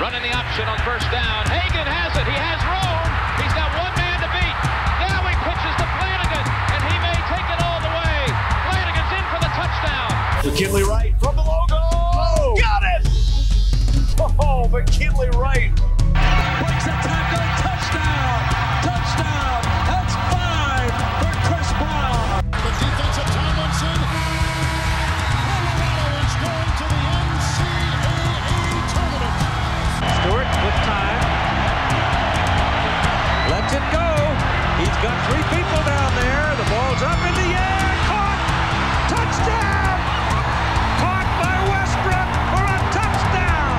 Running the option on first down. Hagan has it. He has room. He's got one man to beat. Now he pitches to Flanagan, and he may take it all the way. Flanagan's in for the touchdown. McKinley Wright from the logo. Oh, got it! Oh, McKinley Wright. Breaks a tackle. Got three people down there. The ball's up in the air. Caught. Touchdown. Caught by Westbrook for a touchdown.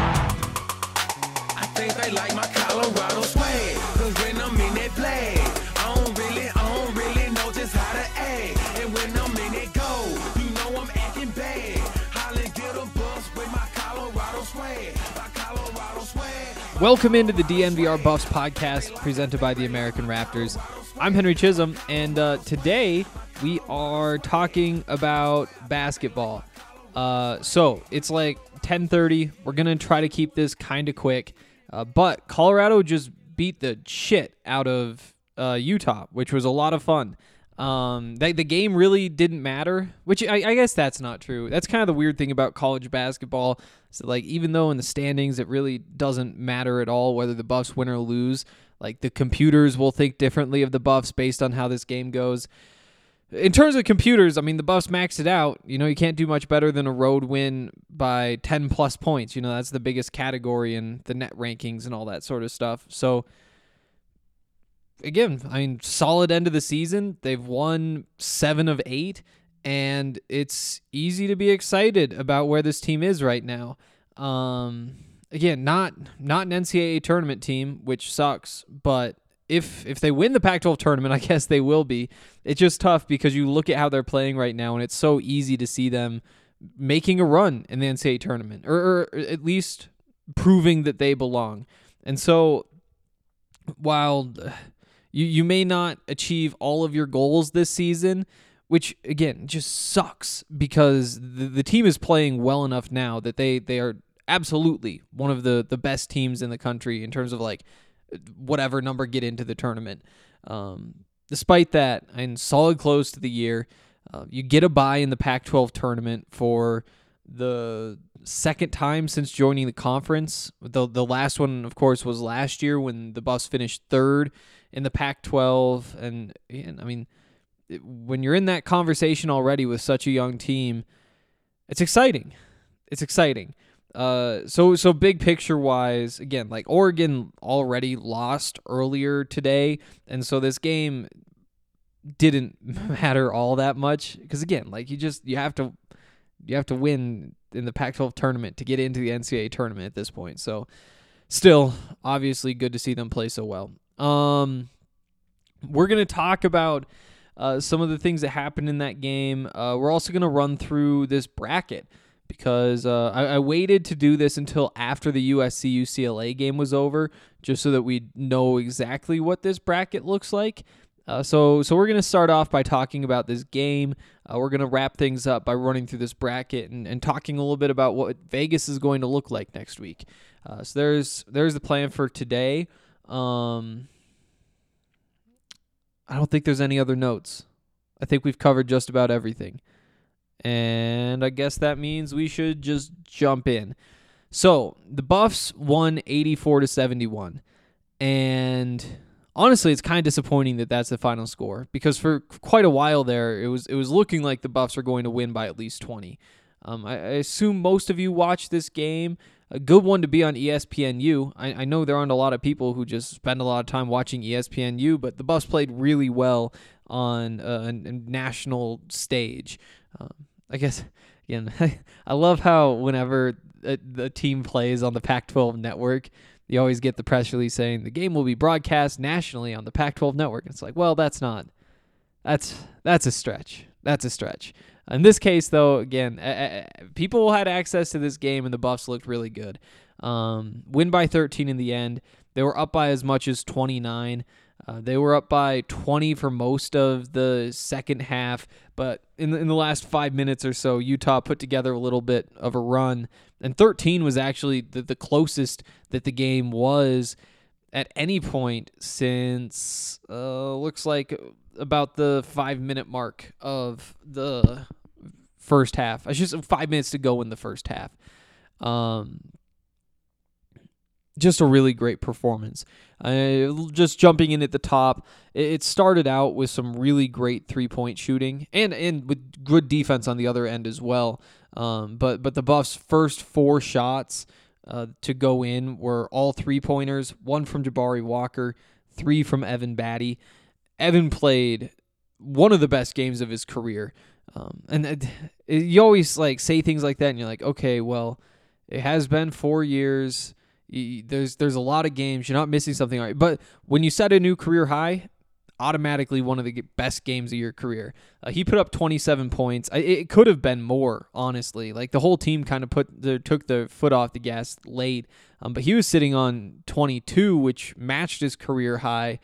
I think they like my Colorado swag. Cause when I'm in that play, I don't really, I don't really know just how to act. And when I'm in it go, you know I'm acting bad. Holly get a bus with my Colorado swag. My Colorado swag. Welcome into the DNVR Buffs podcast presented by the American Raptors. I'm Henry Chisholm, and uh, today we are talking about basketball. Uh, so it's like 10:30. We're gonna try to keep this kind of quick, uh, but Colorado just beat the shit out of uh, Utah, which was a lot of fun. Um, the, the game really didn't matter, which I, I guess that's not true. That's kind of the weird thing about college basketball. So like, even though in the standings it really doesn't matter at all whether the Buffs win or lose, like the computers will think differently of the Buffs based on how this game goes. In terms of computers, I mean the Buffs maxed it out. You know, you can't do much better than a road win by 10 plus points. You know, that's the biggest category in the net rankings and all that sort of stuff. So again, I mean, solid end of the season. They've won seven of eight, and it's easy to be excited about where this team is right now. Um, again, not not an NCAA tournament team, which sucks, but if if they win the Pac-12 tournament, I guess they will be. It's just tough because you look at how they're playing right now, and it's so easy to see them making a run in the NCAA tournament, or, or at least proving that they belong. And so, while you you may not achieve all of your goals this season, which again just sucks because the, the team is playing well enough now that they they are absolutely one of the the best teams in the country in terms of like whatever number get into the tournament. Um, despite that, and solid close to the year, uh, you get a bye in the Pac-12 tournament for the second time since joining the conference. The the last one, of course, was last year when the Buffs finished third in the Pac-12, and, and I mean, when you're in that conversation already with such a young team, it's exciting. It's exciting. Uh, so so big picture wise, again, like Oregon already lost earlier today, and so this game didn't matter all that much because again, like you just you have to you have to win in the Pac-12 tournament to get into the NCAA tournament at this point. So still, obviously, good to see them play so well. Um, we're gonna talk about uh, some of the things that happened in that game. Uh, we're also gonna run through this bracket because uh, I, I waited to do this until after the USC UCLA game was over, just so that we know exactly what this bracket looks like. Uh, so, so we're gonna start off by talking about this game. Uh, we're gonna wrap things up by running through this bracket and, and talking a little bit about what Vegas is going to look like next week. Uh, so there's there's the plan for today. Um, I don't think there's any other notes. I think we've covered just about everything. And I guess that means we should just jump in. So, the Buffs won 84 to 71. And honestly, it's kind of disappointing that that's the final score because for quite a while there, it was it was looking like the Buffs were going to win by at least 20. Um, I, I assume most of you watched this game. A good one to be on ESPNU. I, I know there aren't a lot of people who just spend a lot of time watching ESPNU, but the Buffs played really well on a, a national stage. Um, I guess again, I love how whenever a, the team plays on the Pac-12 network, you always get the press release saying the game will be broadcast nationally on the Pac-12 network. It's like, well, that's not. That's that's a stretch. That's a stretch. In this case, though, again, uh, people had access to this game, and the Buffs looked really good. Um, win by 13 in the end. They were up by as much as 29. Uh, they were up by 20 for most of the second half, but in the, in the last five minutes or so, Utah put together a little bit of a run, and 13 was actually the, the closest that the game was at any point since uh, looks like about the five minute mark of the first half. It's just five minutes to go in the first half. Um, just a really great performance. Uh, just jumping in at the top, it started out with some really great three point shooting and and with good defense on the other end as well. Um, but but the Buffs' first four shots uh, to go in were all three pointers. One from Jabari Walker, three from Evan Battey. Evan played one of the best games of his career. Um, and it, it, you always like say things like that, and you're like, okay, well, it has been four years. You, there's there's a lot of games. You're not missing something, right? But when you set a new career high, automatically one of the best games of your career. Uh, he put up 27 points. It could have been more, honestly. Like the whole team kind of put the, took the foot off the gas late, um, but he was sitting on 22, which matched his career high.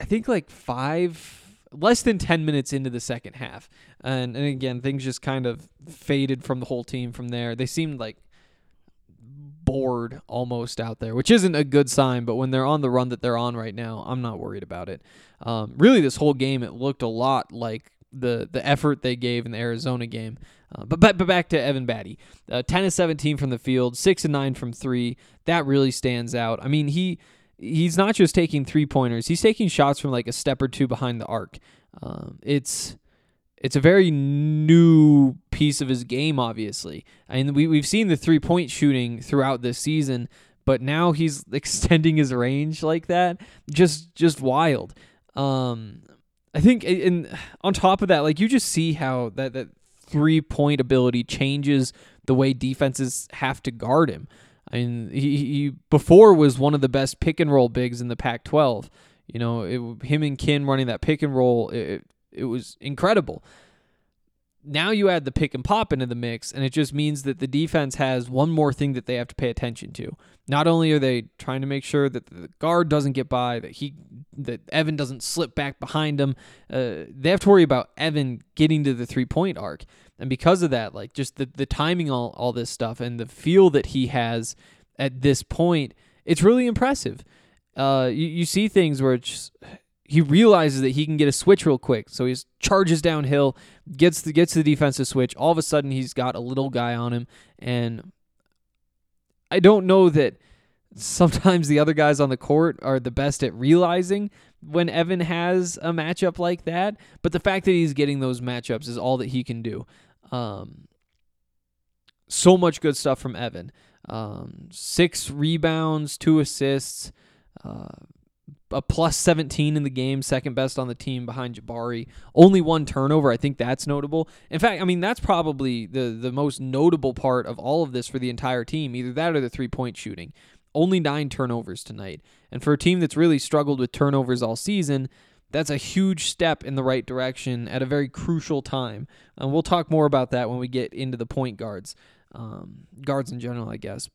I think like five less than 10 minutes into the second half. And, and again, things just kind of faded from the whole team from there. They seemed like bored almost out there, which isn't a good sign. But when they're on the run that they're on right now, I'm not worried about it. Um, really, this whole game, it looked a lot like the the effort they gave in the Arizona game. Uh, but, but but back to Evan Battey, uh, 10 of 17 from the field, six and nine from three. That really stands out. I mean, he he's not just taking three pointers; he's taking shots from like a step or two behind the arc. Um, it's it's a very new piece of his game, obviously. I mean, we we've seen the three point shooting throughout this season, but now he's extending his range like that. Just just wild. Um, I think, and on top of that, like you just see how that that three point ability changes the way defenses have to guard him. I mean, he, he before was one of the best pick and roll bigs in the Pac-12. You know, it, him and Kin running that pick and roll, it, it was incredible. Now you add the pick and pop into the mix, and it just means that the defense has one more thing that they have to pay attention to. Not only are they trying to make sure that the guard doesn't get by, that he, that Evan doesn't slip back behind him. Uh, they have to worry about Evan getting to the three point arc. And because of that, like just the, the timing, all, all this stuff, and the feel that he has at this point, it's really impressive. Uh, you, you see things where it's he realizes that he can get a switch real quick. So he charges downhill, gets the gets the defensive switch. All of a sudden, he's got a little guy on him, and I don't know that sometimes the other guys on the court are the best at realizing when Evan has a matchup like that. But the fact that he's getting those matchups is all that he can do. Um, so much good stuff from Evan. Um, six rebounds, two assists, uh, a plus 17 in the game, second best on the team behind Jabari. Only one turnover. I think that's notable. In fact, I mean that's probably the the most notable part of all of this for the entire team. Either that or the three point shooting. Only nine turnovers tonight, and for a team that's really struggled with turnovers all season, that's a huge step in the right direction at a very crucial time. And we'll talk more about that when we get into the point guards, um, guards in general, I guess.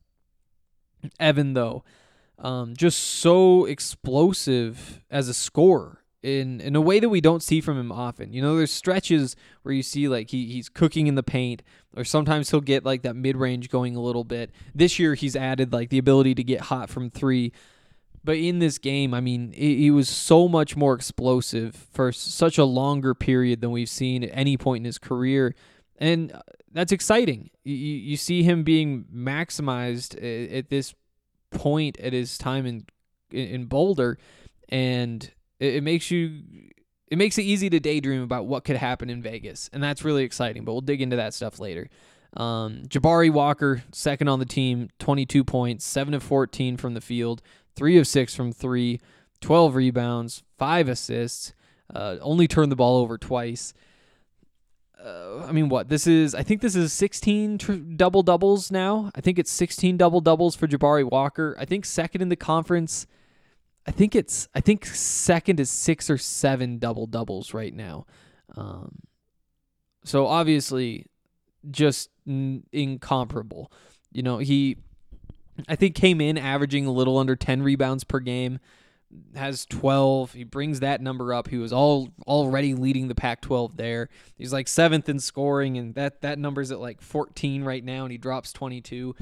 Evan, though, um, just so explosive as a scorer in in a way that we don't see from him often. You know, there's stretches where you see like he he's cooking in the paint, or sometimes he'll get like that mid range going a little bit. This year he's added like the ability to get hot from three. But in this game, I mean, he was so much more explosive for such a longer period than we've seen at any point in his career. And uh, that's exciting. You, you see him being maximized at this point at his time in in Boulder, and it, makes you it makes it easy to daydream about what could happen in Vegas, and that's really exciting. But we'll dig into that stuff later. Um, Jabari Walker, second on the team, 22 points, 7 of 14 from the field, 3 of 6 from 3, 12 rebounds, 5 assists, uh, only turned the ball over twice. uh, I mean, what this is? I think this is 16 tr- double doubles now. I think it's 16 double doubles for Jabari Walker. I think second in the conference. I think it's. I think second is six or seven double doubles right now. Um, so obviously, just n- incomparable. You know, he. I think came in averaging a little under 10 rebounds per game has 12. He brings that number up. He was all already leading the Pac-12 there. He's like seventh in scoring, and that that number's at like 14 right now, and he drops 22.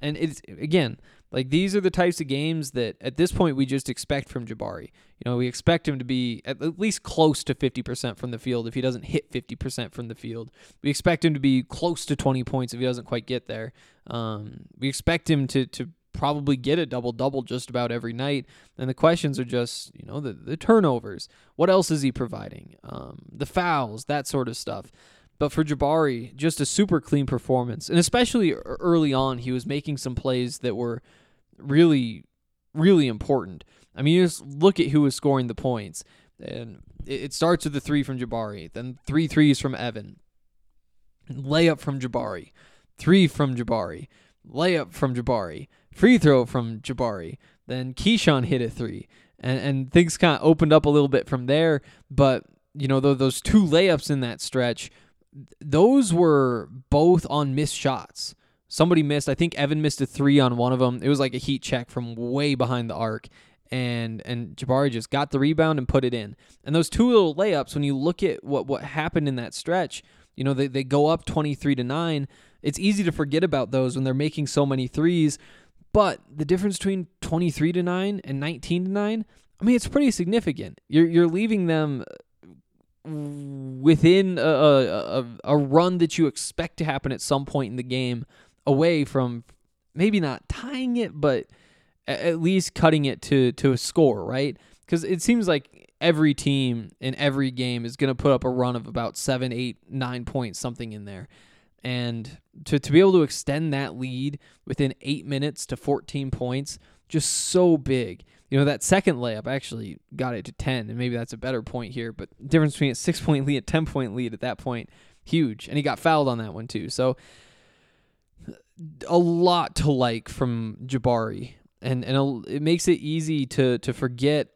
And it's again like these are the types of games that at this point we just expect from Jabari. You know, we expect him to be at least close to 50% from the field if he doesn't hit 50% from the field. We expect him to be close to 20 points if he doesn't quite get there. Um, we expect him to to probably get a double double just about every night. And the questions are just, you know, the, the turnovers. What else is he providing? Um, the fouls, that sort of stuff. But for Jabari, just a super clean performance. And especially early on, he was making some plays that were really, really important. I mean, you just look at who was scoring the points. And it starts with the three from Jabari, then three threes from Evan, layup from Jabari, three from Jabari, layup from Jabari, free throw from Jabari. Then Keeshawn hit a three, and and things kind of opened up a little bit from there. But you know, those two layups in that stretch, those were both on missed shots. Somebody missed. I think Evan missed a three on one of them. It was like a heat check from way behind the arc, and and Jabari just got the rebound and put it in. And those two little layups, when you look at what what happened in that stretch, you know they they go up twenty three to nine. It's easy to forget about those when they're making so many threes. But the difference between 23 to 9 and 19 to 9, I mean, it's pretty significant. You're you're leaving them within a, a, a run that you expect to happen at some point in the game away from maybe not tying it, but at least cutting it to, to a score, right? Because it seems like every team in every game is going to put up a run of about seven, eight, nine points, something in there. And to, to be able to extend that lead within eight minutes to 14 points, just so big. You know, that second layup actually got it to 10, and maybe that's a better point here, but difference between a six point lead, a 10 point lead at that point, huge. And he got fouled on that one too. So a lot to like from Jabari. And, and it makes it easy to, to forget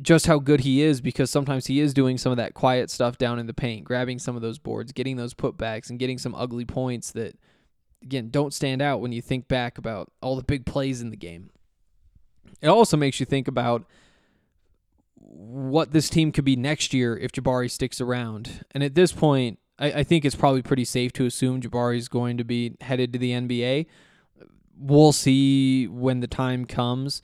just how good he is because sometimes he is doing some of that quiet stuff down in the paint, grabbing some of those boards, getting those putbacks, and getting some ugly points that, again, don't stand out when you think back about all the big plays in the game. It also makes you think about what this team could be next year if Jabari sticks around. And at this point, I, I think it's probably pretty safe to assume Jabari is going to be headed to the NBA. We'll see when the time comes.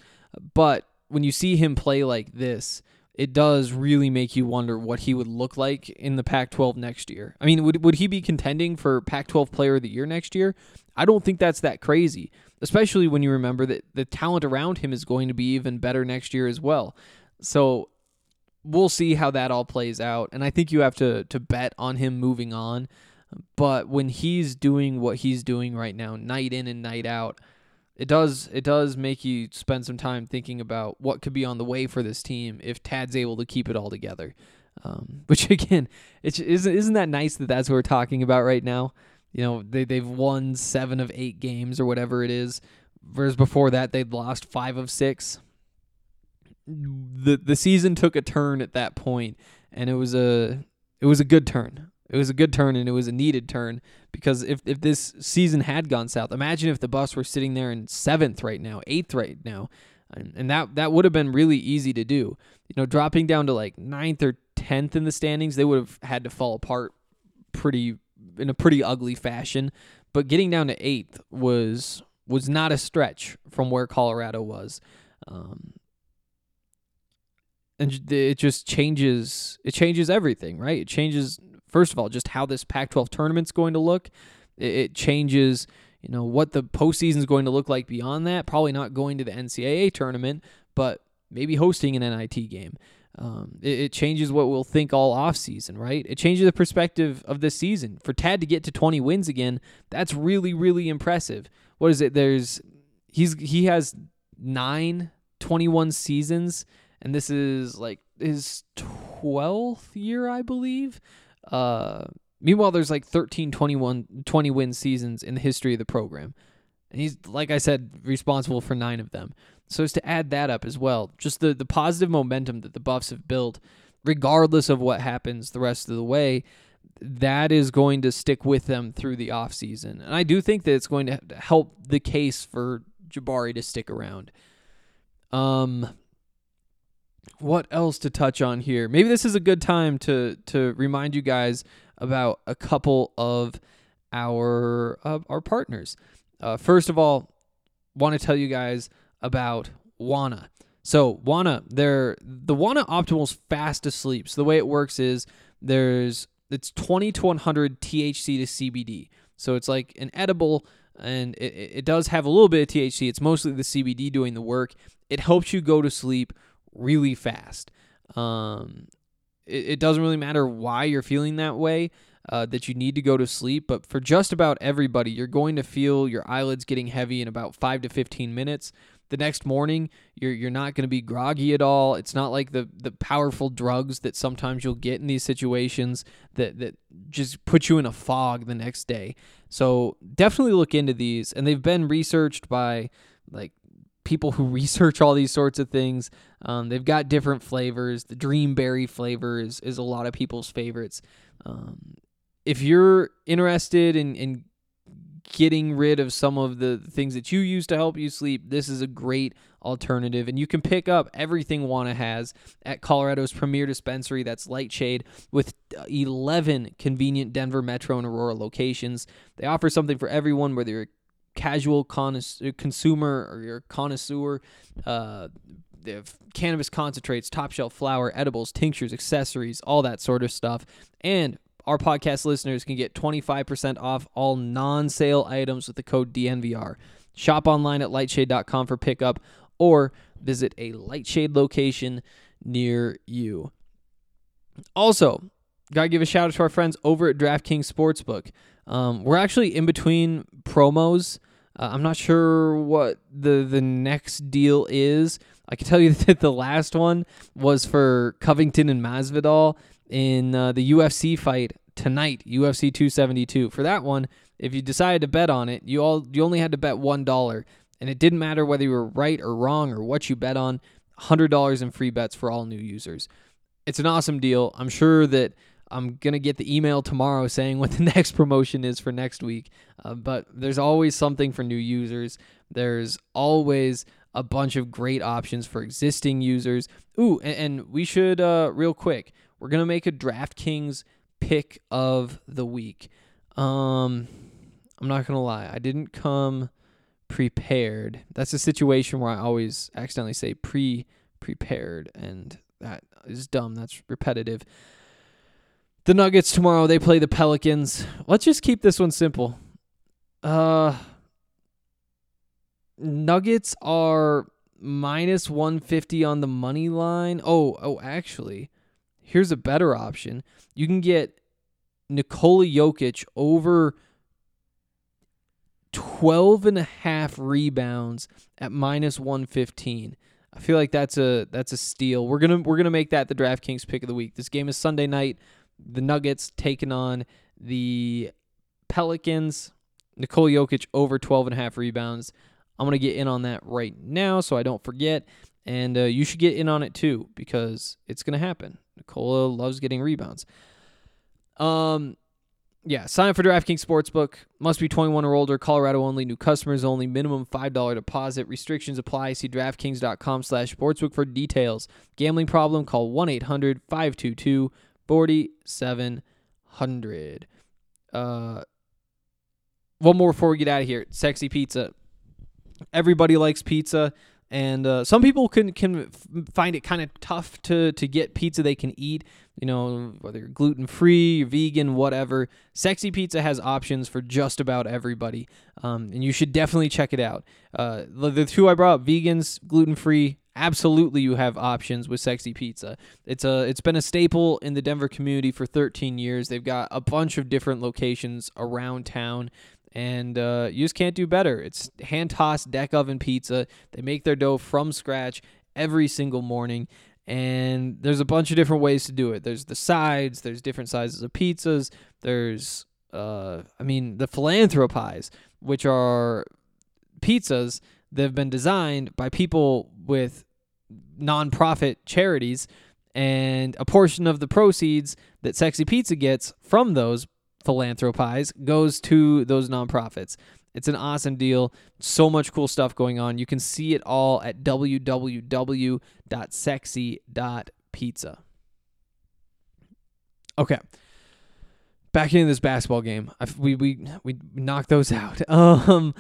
But when you see him play like this, it does really make you wonder what he would look like in the Pac 12 next year. I mean, would, would he be contending for Pac 12 player of the year next year? I don't think that's that crazy, especially when you remember that the talent around him is going to be even better next year as well. So we'll see how that all plays out. And I think you have to, to bet on him moving on. But when he's doing what he's doing right now, night in and night out, it does it does make you spend some time thinking about what could be on the way for this team if Tad's able to keep it all together. Um, which again, it's isn't isn't that nice that that's what we're talking about right now? You know, they they've won seven of eight games or whatever it is, whereas before that they'd lost five of six. The the season took a turn at that point, and it was a it was a good turn. It was a good turn and it was a needed turn because if, if this season had gone south, imagine if the Buffs were sitting there in seventh right now, eighth right now, and, and that that would have been really easy to do. You know, dropping down to like ninth or tenth in the standings, they would have had to fall apart pretty in a pretty ugly fashion. But getting down to eighth was was not a stretch from where Colorado was. Um, and it just changes it changes everything right it changes first of all, just how this Pac 12 tournament's going to look. It, changes, you know, what the postseason is going to look like beyond that. Probably not going to the NCAA tournament, but maybe hosting an NIT game. Um, it, it, changes what we'll think all offseason, right? It changes the perspective of this season. For Tad to get to 20 wins again, that's really, really impressive. What is it? There's he's he has nine 21 seasons, and this is like his 12th year, I believe Uh, meanwhile, there's like 13, 21, 20 win seasons in the history of the program. And he's, like I said, responsible for nine of them. So as to add that up as well, just the, the positive momentum that the Buffs have built, regardless of what happens the rest of the way, that is going to stick with them through the offseason. And I do think that it's going to help the case for Jabari to stick around. Um, what else to touch on here? Maybe this is a good time to to remind you guys about a couple of our uh, our partners. Uh, first of all, want to tell you guys about Wana. So Wana, they're the Wana Optimal's fast asleep. So the way it works is there's it's 20 to 100 THC to CBD. So it's like an edible and it, it does have a little bit of THC. It's mostly the CBD doing the work. It helps you go to sleep really fast. Um, it, it doesn't really matter why you're feeling that way. Uh, that you need to go to sleep, but for just about everybody, you're going to feel your eyelids getting heavy in about five to 15 minutes. The next morning, you're you're not going to be groggy at all. It's not like the the powerful drugs that sometimes you'll get in these situations that that just put you in a fog the next day. So definitely look into these, and they've been researched by like people who research all these sorts of things. Um, they've got different flavors. The Dreamberry flavor is, is a lot of people's favorites. Um, if you're interested in, in getting rid of some of the things that you use to help you sleep, this is a great alternative. And you can pick up everything Wana has at Colorado's premier dispensary that's Lightshade with 11 convenient Denver Metro and Aurora locations. They offer something for everyone, whether you're casual consumer or you're connoisseur. Uh, cannabis concentrates, top shelf flower, edibles, tinctures, accessories, all that sort of stuff. And our podcast listeners can get 25% off all non sale items with the code DNVR. Shop online at lightshade.com for pickup or visit a Lightshade location near you. Also, got to give a shout out to our friends over at DraftKings Sportsbook. Um, we're actually in between promos. Uh, I'm not sure what the the next deal is. I can tell you that the last one was for Covington and Masvidal in uh, the UFC fight tonight, UFC 272. For that one, if you decided to bet on it, you all you only had to bet one dollar, and it didn't matter whether you were right or wrong or what you bet on. Hundred dollars in free bets for all new users. It's an awesome deal. I'm sure that I'm gonna get the email tomorrow saying what the next promotion is for next week. Uh, but there's always something for new users. There's always a bunch of great options for existing users. Ooh, and, and we should uh, real quick. We're gonna make a DraftKings pick of the week. Um, I'm not gonna lie, I didn't come prepared. That's a situation where I always accidentally say pre prepared, and that is dumb. That's repetitive. The Nuggets tomorrow, they play the Pelicans. Let's just keep this one simple. Uh Nuggets are minus 150 on the money line. Oh, oh, actually, here's a better option. You can get Nikola Jokic over 12 and a half rebounds at minus 115. I feel like that's a that's a steal. We're going to we're going to make that the DraftKings pick of the week. This game is Sunday night. The Nuggets taking on the Pelicans. Nikola Jokic over 12 and a half rebounds. I'm going to get in on that right now so I don't forget. And uh, you should get in on it too because it's going to happen. Nikola loves getting rebounds. Um, yeah, sign up for DraftKings Sportsbook. Must be 21 or older. Colorado only. New customers only. Minimum $5 deposit. Restrictions apply. See DraftKings.com slash sportsbook for details. Gambling problem? Call 1-800-522-4700. Uh, one more before we get out of here. Sexy Pizza. Everybody likes pizza. And uh, some people can can find it kind of tough to to get pizza they can eat. You know, whether you're gluten free, vegan, whatever. Sexy Pizza has options for just about everybody, um, and you should definitely check it out. Uh, the, the two I brought up, vegans, gluten free, absolutely you have options with Sexy Pizza. It's a it's been a staple in the Denver community for 13 years. They've got a bunch of different locations around town and uh, you just can't do better. It's hand tossed deck oven pizza. They make their dough from scratch every single morning, And there's a bunch of different ways to do it. There's the sides, there's different sizes of pizzas, there's uh I mean the philanthropies, which are pizzas that have been designed by people with nonprofit charities and a portion of the proceeds that Sexy Pizza gets from those philanthropies goes to those nonprofits. It's an awesome deal. So much cool stuff going on. You can see it all at www.sexy.pizza. Okay. Back into this basketball game. i we we we knocked those out. Um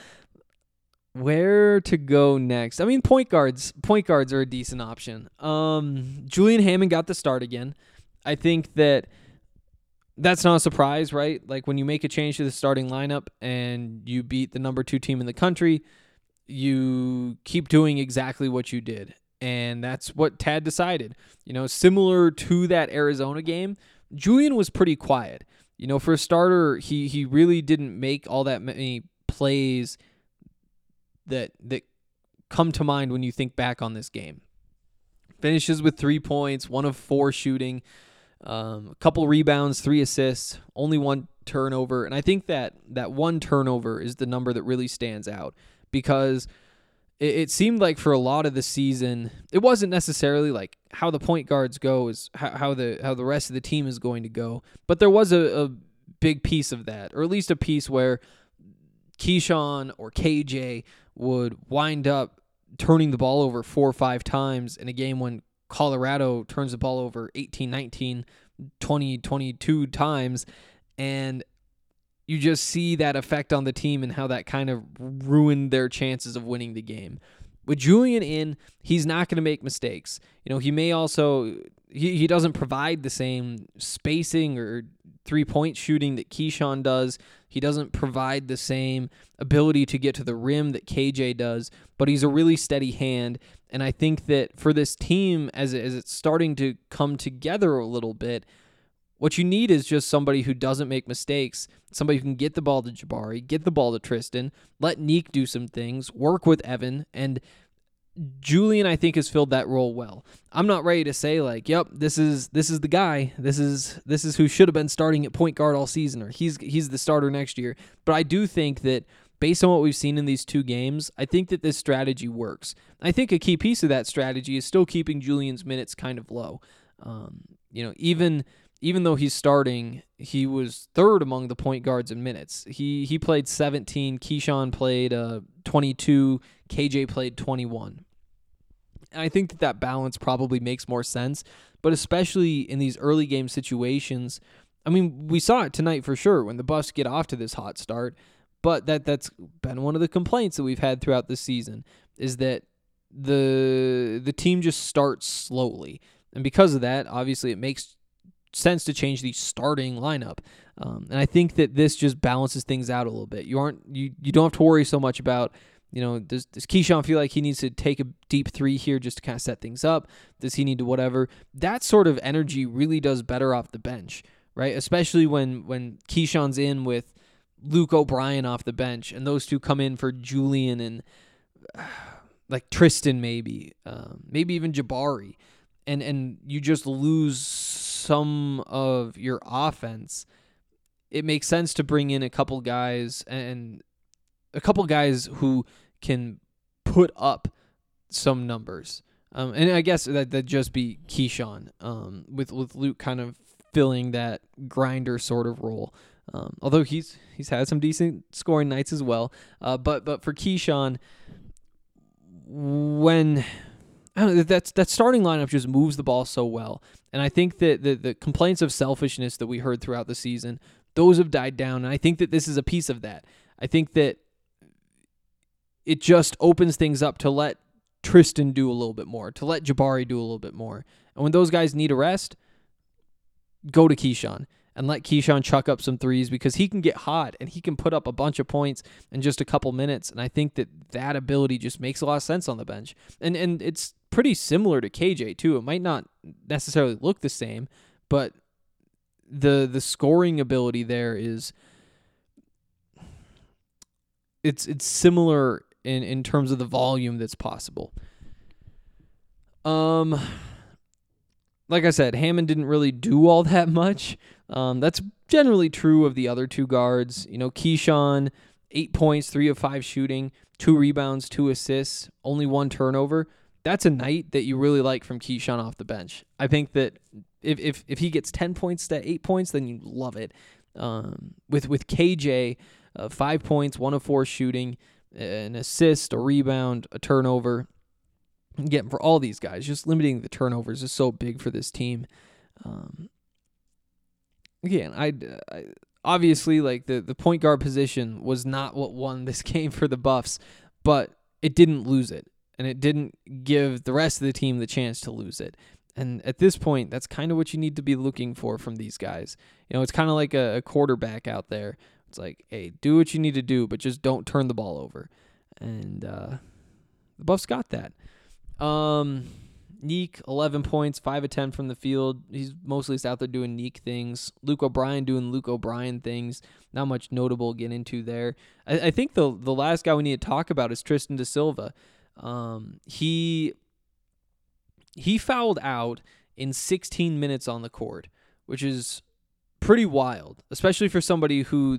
where to go next? I mean, point guards. Point guards are a decent option. Um, Julian Hammond got the start again. I think that that's not a surprise, right? Like when you make a change to the starting lineup and you beat the number two team in the country, you keep doing exactly what you did. And that's what Tad decided. You know, similar to that Arizona game, Julian was pretty quiet. You know, for a starter, he he really didn't make all that many plays that that come to mind when you think back on this game. Finishes with three points, one of four shooting, um, a couple rebounds, three assists, only one turnover, and I think that that one turnover is the number that really stands out because it, it seemed like for a lot of the season, it wasn't necessarily like how the point guards go is how, how the how the rest of the team is going to go, but there was a, a big piece of that, or at least a piece where Keeshawn or KJ would wind up turning the ball over four or five times in a game when Colorado turns the ball over 18, 19, 20, 22 times. And you just see that effect on the team and how that kind of ruined their chances of winning the game. With Julian in, he's not going to make mistakes. You know, he may also he, he doesn't provide the same spacing or three point shooting that Keeshawn does. He doesn't provide the same ability to get to the rim that KJ does, but he's a really steady hand. And I think that for this team, as, as it's starting to come together a little bit, what you need is just somebody who doesn't make mistakes, somebody who can get the ball to Jabari, get the ball to Tristan, let Nique do some things, work with Evan, and Julian I think has filled that role well. I'm not ready to say like, yep, this is this is the guy. This is this is who should have been starting at point guard all season or he's he's the starter next year. But I do think that based on what we've seen in these two games, I think that this strategy works. I think a key piece of that strategy is still keeping Julian's minutes kind of low. Um, you know, even even though he's starting, he was third among the point guards in minutes. He he played 17. Keeshawn played uh, 22. KJ played 21. And I think that that balance probably makes more sense, but especially in these early game situations, I mean, we saw it tonight for sure when the Buffs get off to this hot start, but that that's been one of the complaints that we've had throughout the season is that the the team just starts slowly. And because of that, obviously it makes sense to change the starting lineup. Um, and I think that this just balances things out a little bit. You aren't you you don't have to worry so much about you know, does, does Keeshawn feel like he needs to take a deep three here just to kind of set things up? Does he need to whatever? That sort of energy really does better off the bench, right? Especially when when Keeshawn's in with Luke O'Brien off the bench, and those two come in for Julian and like Tristan, maybe, um, maybe even Jabari, and and you just lose some of your offense. It makes sense to bring in a couple guys and a couple guys who can put up some numbers. Um, and I guess that that just be Keeshawn, um, with with Luke kind of filling that grinder sort of role. Um, although he's he's had some decent scoring nights as well. Uh, but but for Keeshawn, when I don't know, that starting lineup just moves the ball so well, and I think that the the complaints of selfishness that we heard throughout the season, those have died down, and I think that this is a piece of that. I think that it just opens things up to let Tristan do a little bit more, to let Jabari do a little bit more. And when those guys need a rest, go to Keeshawn and let Keeshawn chuck up some threes because he can get hot and he can put up a bunch of points in just a couple minutes. And I think that that ability just makes a lot of sense on the bench. And and it's pretty similar to KJ too. It might not necessarily look the same, but the the scoring ability there is it's it's similar in in terms of the volume that's possible. Um like I said, Hammond didn't really do all that much. Um, that's generally true of the other two guards. You know, Keeshawn, eight points, three of five shooting, two rebounds, two assists, only one turnover. That's a night that you really like from Keeshawn off the bench. I think that if if, if he gets ten points to eight points, then you love it. Um, with with KJ, uh, five points, one of four shooting, an assist, a rebound, a turnover. Again, for all these guys, just limiting the turnovers is so big for this team. Um, again, I, I obviously like the the point guard position was not what won this game for the Buffs, but it didn't lose it, and it didn't give the rest of the team the chance to lose it. And at this point, that's kind of what you need to be looking for from these guys. You know, it's kind of like a, a quarterback out there. It's like, hey, do what you need to do, but just don't turn the ball over. And uh, the Buffs got that. Um, Nique, 11 points, 5 of 10 from the field. He's mostly just out there doing Nique things. Luke O'Brien doing Luke O'Brien things. Not much notable get into there. I, I think the the last guy we need to talk about is Tristan Da Silva. Um, he he fouled out in 16 minutes on the court, which is pretty wild, especially for somebody who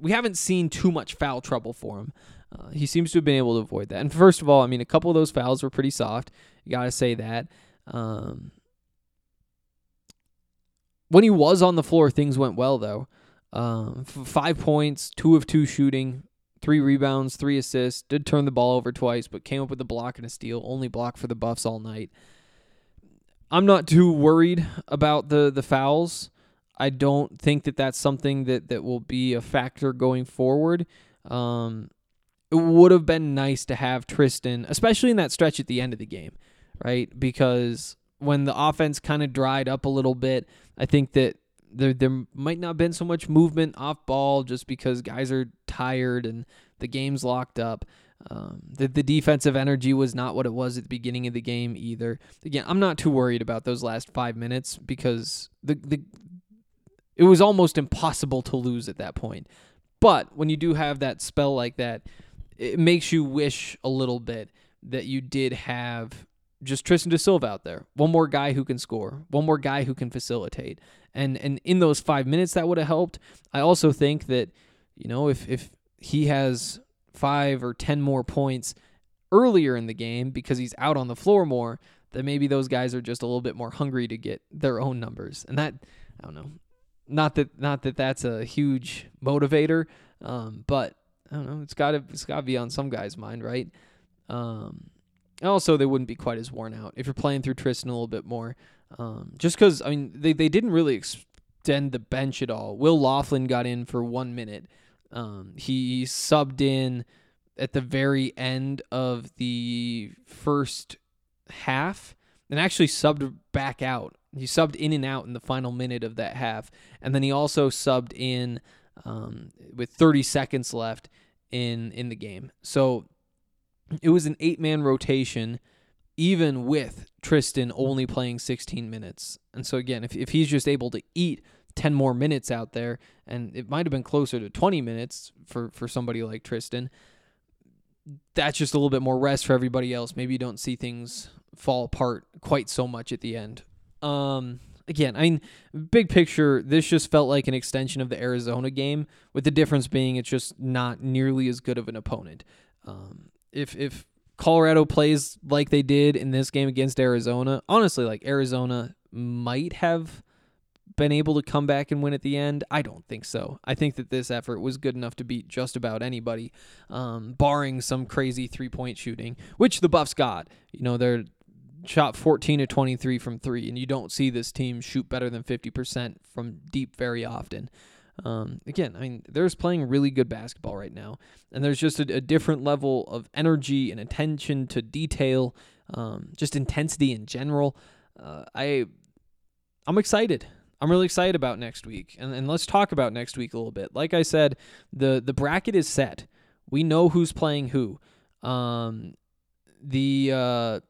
we haven't seen too much foul trouble for him. Uh, he seems to have been able to avoid that. And first of all, I mean, a couple of those fouls were pretty soft. You got to say that. Um, when he was on the floor, things went well, though. Um, five points, two of two shooting, three rebounds, three assists. Did turn the ball over twice, but came up with a block and a steal. Only block for the Buffs all night. I'm not too worried about the the fouls. I don't think that that's something that that will be a factor going forward. Um, it would have been nice to have Tristan, especially in that stretch at the end of the game, right? Because when the offense kind of dried up a little bit, I think that there there might not have been so much movement off ball just because guys are tired and the game's locked up. Um, the, the defensive energy was not what it was at the beginning of the game either. Again, I'm not too worried about those last five minutes because the, the it was almost impossible to lose at that point. But when you do have that spell like that, it makes you wish a little bit that you did have just Tristan Da Silva out there. One more guy who can score, one more guy who can facilitate. And and in those five minutes that would have helped. I also think that, you know, if if he has five or ten more points earlier in the game because he's out on the floor more, then maybe those guys are just a little bit more hungry to get their own numbers. And that I don't know. Not that not that that's a huge motivator, um, but I don't know. It's got to it's got to be on some guy's mind, right? Um, also, they wouldn't be quite as worn out if you're playing through Tristan a little bit more. Um, just because I mean they they didn't really extend the bench at all. Will Laughlin got in for one minute. Um, he subbed in at the very end of the first half and actually subbed back out. He subbed in and out in the final minute of that half, and then he also subbed in um, with 30 seconds left in in the game. So it was an eight man rotation, even with Tristan only playing 16 minutes. And so again, if if he's just able to eat 10 more minutes out there, and it might have been closer to 20 minutes for for somebody like Tristan. That's just a little bit more rest for everybody else. Maybe you don't see things fall apart quite so much at the end. Um, again, I mean, big picture, this just felt like an extension of the Arizona game, with the difference being it's just not nearly as good of an opponent. Um, if if Colorado plays like they did in this game against Arizona, honestly, like Arizona might have been able to come back and win at the end? I don't think so. I think that this effort was good enough to beat just about anybody, um, barring some crazy three point shooting, which the Buffs got. You know, they're shot 14 to 23 from three, and you don't see this team shoot better than 50% from deep very often. Um, again, I mean, there's playing really good basketball right now, and there's just a, a different level of energy and attention to detail, um, just intensity in general. Uh, I, I'm excited. I'm really excited about next week, and, and let's talk about next week a little bit. Like I said, the the bracket is set. We know who's playing who. Um, the uh,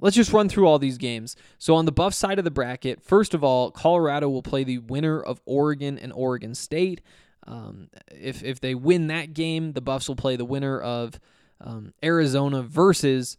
let's just run through all these games. So on the Buff side of the bracket, first of all, Colorado will play the winner of Oregon and Oregon State. Um, if if they win that game, the Buffs will play the winner of um, Arizona versus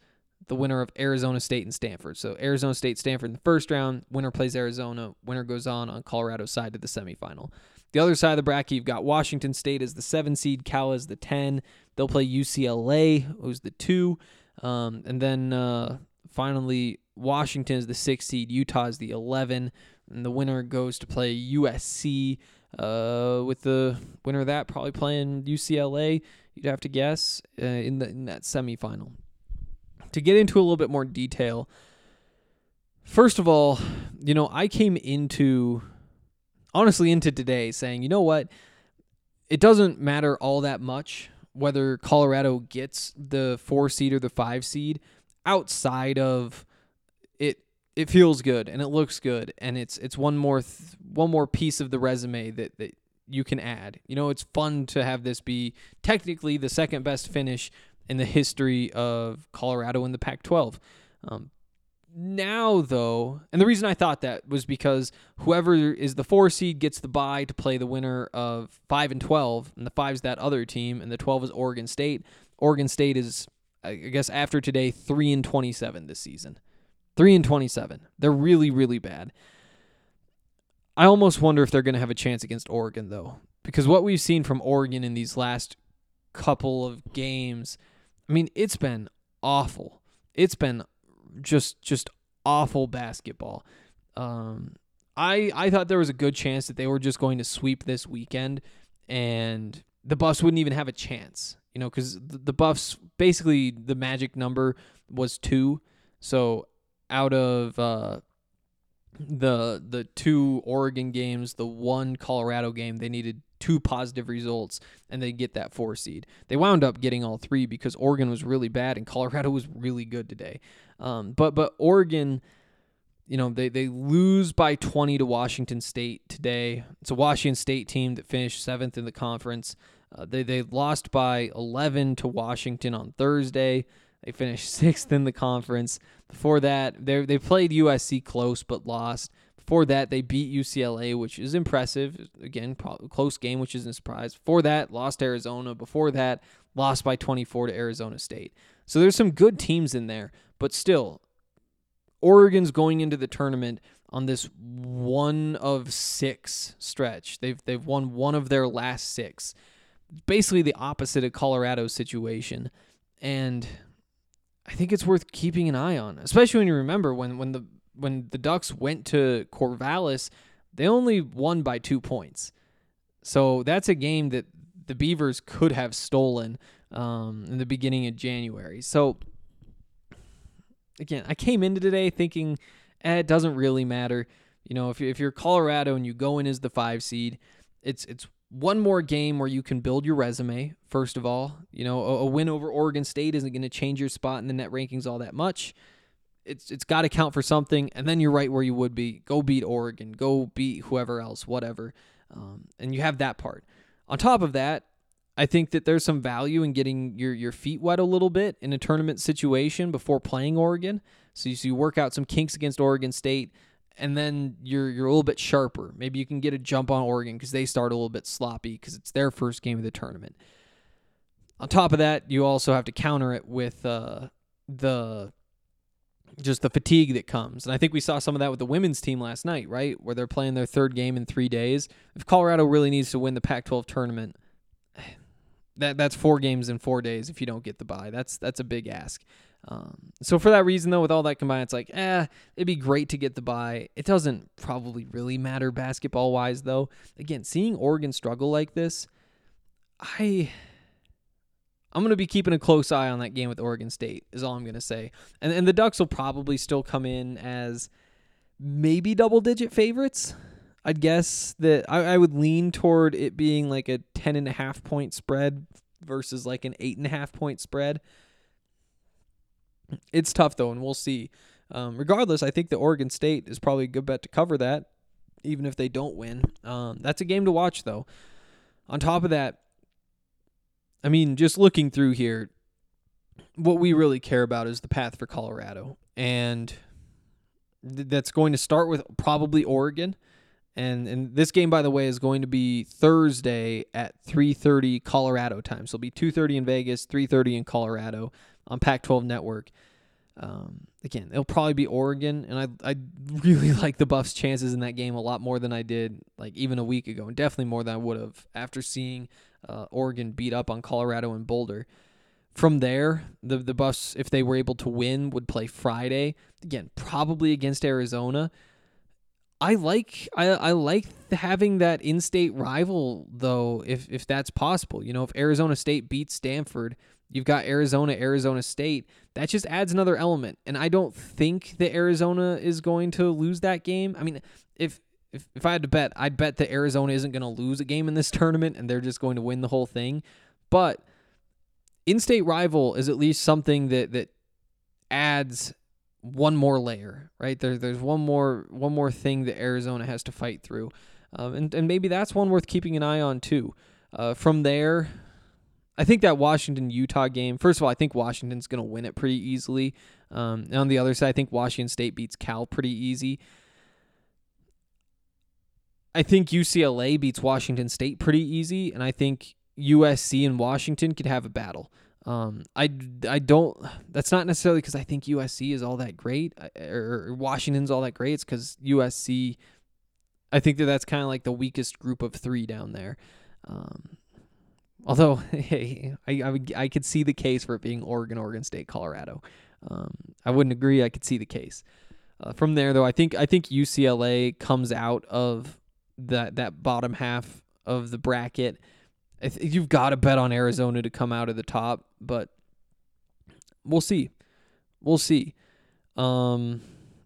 the winner of Arizona State and Stanford. So Arizona State, Stanford in the first round. Winner plays Arizona. Winner goes on on Colorado's side to the semifinal. The other side of the bracket, you've got Washington State as the seven seed, Cal as the ten. They'll play UCLA, who's the two, um, and then uh, finally Washington is the six seed, Utah is the eleven, and the winner goes to play USC. Uh, with the winner of that probably playing UCLA, you'd have to guess uh, in the in that semifinal. To get into a little bit more detail, first of all, you know I came into honestly into today saying, you know what, it doesn't matter all that much whether Colorado gets the four seed or the five seed outside of it it feels good and it looks good and it's it's one more th- one more piece of the resume that that you can add. You know, it's fun to have this be technically the second best finish in the history of Colorado in the Pac-12. Um, now though, and the reason I thought that was because whoever is the four seed gets the bye to play the winner of five and twelve, and the five's that other team, and the twelve is Oregon State. Oregon State is, I guess, after today, three and twenty-seven this season. Three and twenty-seven. They're really, really bad. I almost wonder if they're going to have a chance against Oregon though, because what we've seen from Oregon in these last couple of games, I mean, it's been awful. It's been just just awful basketball. Um, I I thought there was a good chance that they were just going to sweep this weekend, and the Buffs wouldn't even have a chance. You know, because the, the Buffs basically the magic number was two. So out of uh, the the two Oregon games, the one Colorado game, they needed two positive results and they get that four seed. They wound up getting all three because Oregon was really bad and Colorado was really good today. Um, but but Oregon, you know, they they lose by 20 to Washington State today. It's a Washington State team that finished seventh in the conference. Uh, they they lost by 11 to Washington on Thursday. They finished sixth in the conference. Before that, they they played USC close but lost. Before that, they beat UCLA, which is impressive. Again, close game, which isn't a surprise. Before that, lost Arizona. Before that, lost by 24 to Arizona State. So there's some good teams in there, but still, Oregon's going into the tournament on this one of six stretch. They've they've won one of their last six. Basically the opposite of Colorado's situation. And I think it's worth keeping an eye on, especially when you remember when when the when the Ducks went to Corvallis, they only won by two points. So that's a game that the Beavers could have stolen um, in the beginning of January. So again, I came into today thinking eh, it doesn't really matter. You know, if if you're Colorado and you go in as the five seed, it's it's one more game where you can build your resume. First of all, you know, a, a win over Oregon State isn't going to change your spot in the net rankings all that much. It's it's got to count for something, and then you're right where you would be. Go beat Oregon. Go beat whoever else, whatever, um, and you have that part. On top of that, I think that there's some value in getting your your feet wet a little bit in a tournament situation before playing Oregon. So you, so you work out some kinks against Oregon State, and then you're you're a little bit sharper. Maybe you can get a jump on Oregon because they start a little bit sloppy because it's their first game of the tournament. On top of that, you also have to counter it with uh, the just the fatigue that comes. And I think we saw some of that with the women's team last night, right? Where they're playing their third game in three days. If Colorado really needs to win the Pac 12 tournament, that that's four games in four days if you don't get the bye. That's that's a big ask. Um, so for that reason, though, with all that combined, it's like, eh, it'd be great to get the bye. It doesn't probably really matter basketball wise, though. Again, seeing Oregon struggle like this, I I'm going to be keeping a close eye on that game with Oregon State, is all I'm going to say. And, and the Ducks will probably still come in as maybe double digit favorites. I'd guess that I, I would lean toward it being like a 10 and a half point spread versus like an eight and a half point spread. It's tough though, and we'll see. Um, regardless, I think the Oregon State is probably a good bet to cover that, even if they don't win. Um, that's a game to watch though. On top of that, I mean, just looking through here, what we really care about is the path for Colorado. And th- that's going to start with probably Oregon. And and this game, by the way, is going to be Thursday at 3:30 Colorado time. So it'll be 2:30 in Vegas, 3:30 in Colorado on Pac-12 Network. Um, again, it'll probably be Oregon, and I I really like the Buffs' chances in that game a lot more than I did like even a week ago, and definitely more than I would have after seeing uh, Oregon beat up on Colorado and Boulder. From there, the the Buffs, if they were able to win, would play Friday again, probably against Arizona. I like I, I like having that in-state rival though, if if that's possible. You know, if Arizona State beats Stanford, you've got Arizona, Arizona State. That just adds another element, and I don't think that Arizona is going to lose that game. I mean, if if if I had to bet, I'd bet that Arizona isn't going to lose a game in this tournament, and they're just going to win the whole thing. But in-state rival is at least something that that adds one more layer, right? There, there's one more one more thing that Arizona has to fight through, um, and and maybe that's one worth keeping an eye on too. Uh, from there, I think that Washington Utah game. First of all, I think Washington's going to win it pretty easily. Um, and on the other side, I think Washington State beats Cal pretty easy. I think UCLA beats Washington State pretty easy, and I think USC and Washington could have a battle. Um, I, I don't. That's not necessarily because I think USC is all that great or Washington's all that great. It's because USC. I think that that's kind of like the weakest group of three down there. Um, although, hey, I, I I could see the case for it being Oregon, Oregon State, Colorado. Um, I wouldn't agree. I could see the case. Uh, from there, though, I think I think UCLA comes out of that that bottom half of the bracket you've got to bet on Arizona to come out of the top, but we'll see. We'll see. Um,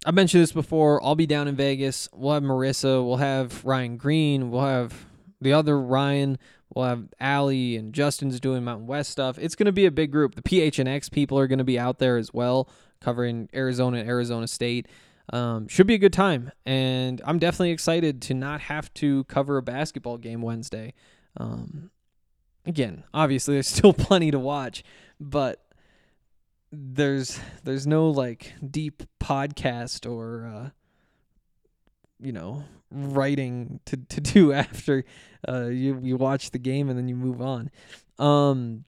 I mentioned this before. I'll be down in Vegas. We'll have Marissa. We'll have Ryan Green. We'll have the other Ryan. We'll have Allie and Justin's doing Mountain West stuff. It's going to be a big group. The PHNX people are going to be out there as well, covering Arizona and Arizona State. Um, should be a good time, and I'm definitely excited to not have to cover a basketball game Wednesday. Um, again, obviously there's still plenty to watch, but there's there's no like deep podcast or uh, you know writing to, to do after uh, you you watch the game and then you move on. Um,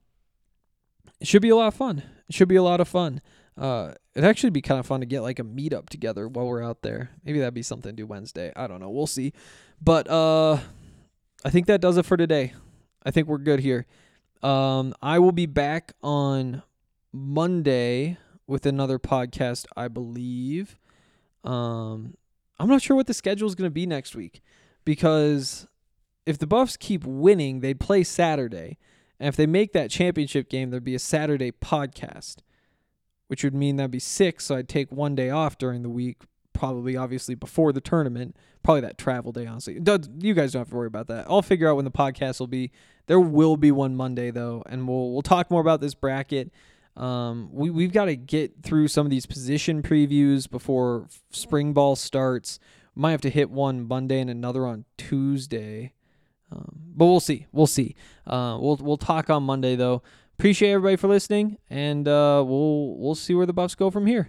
it should be a lot of fun. It should be a lot of fun. Uh, it'd actually be kind of fun to get like a meetup together while we're out there. Maybe that'd be something to do Wednesday. I don't know. We'll see. But uh, I think that does it for today. I think we're good here. Um, I will be back on Monday with another podcast, I believe. Um, I'm not sure what the schedule is going to be next week because if the Buffs keep winning, they'd play Saturday. And if they make that championship game, there'd be a Saturday podcast, which would mean that'd be six. So I'd take one day off during the week, probably obviously before the tournament, probably that travel day, honestly. You guys don't have to worry about that. I'll figure out when the podcast will be. There will be one Monday though, and we'll we'll talk more about this bracket. Um, we we've got to get through some of these position previews before spring ball starts. Might have to hit one Monday and another on Tuesday, um, but we'll see. We'll see. Uh, we'll we'll talk on Monday though. Appreciate everybody for listening, and uh, we'll we'll see where the Buffs go from here.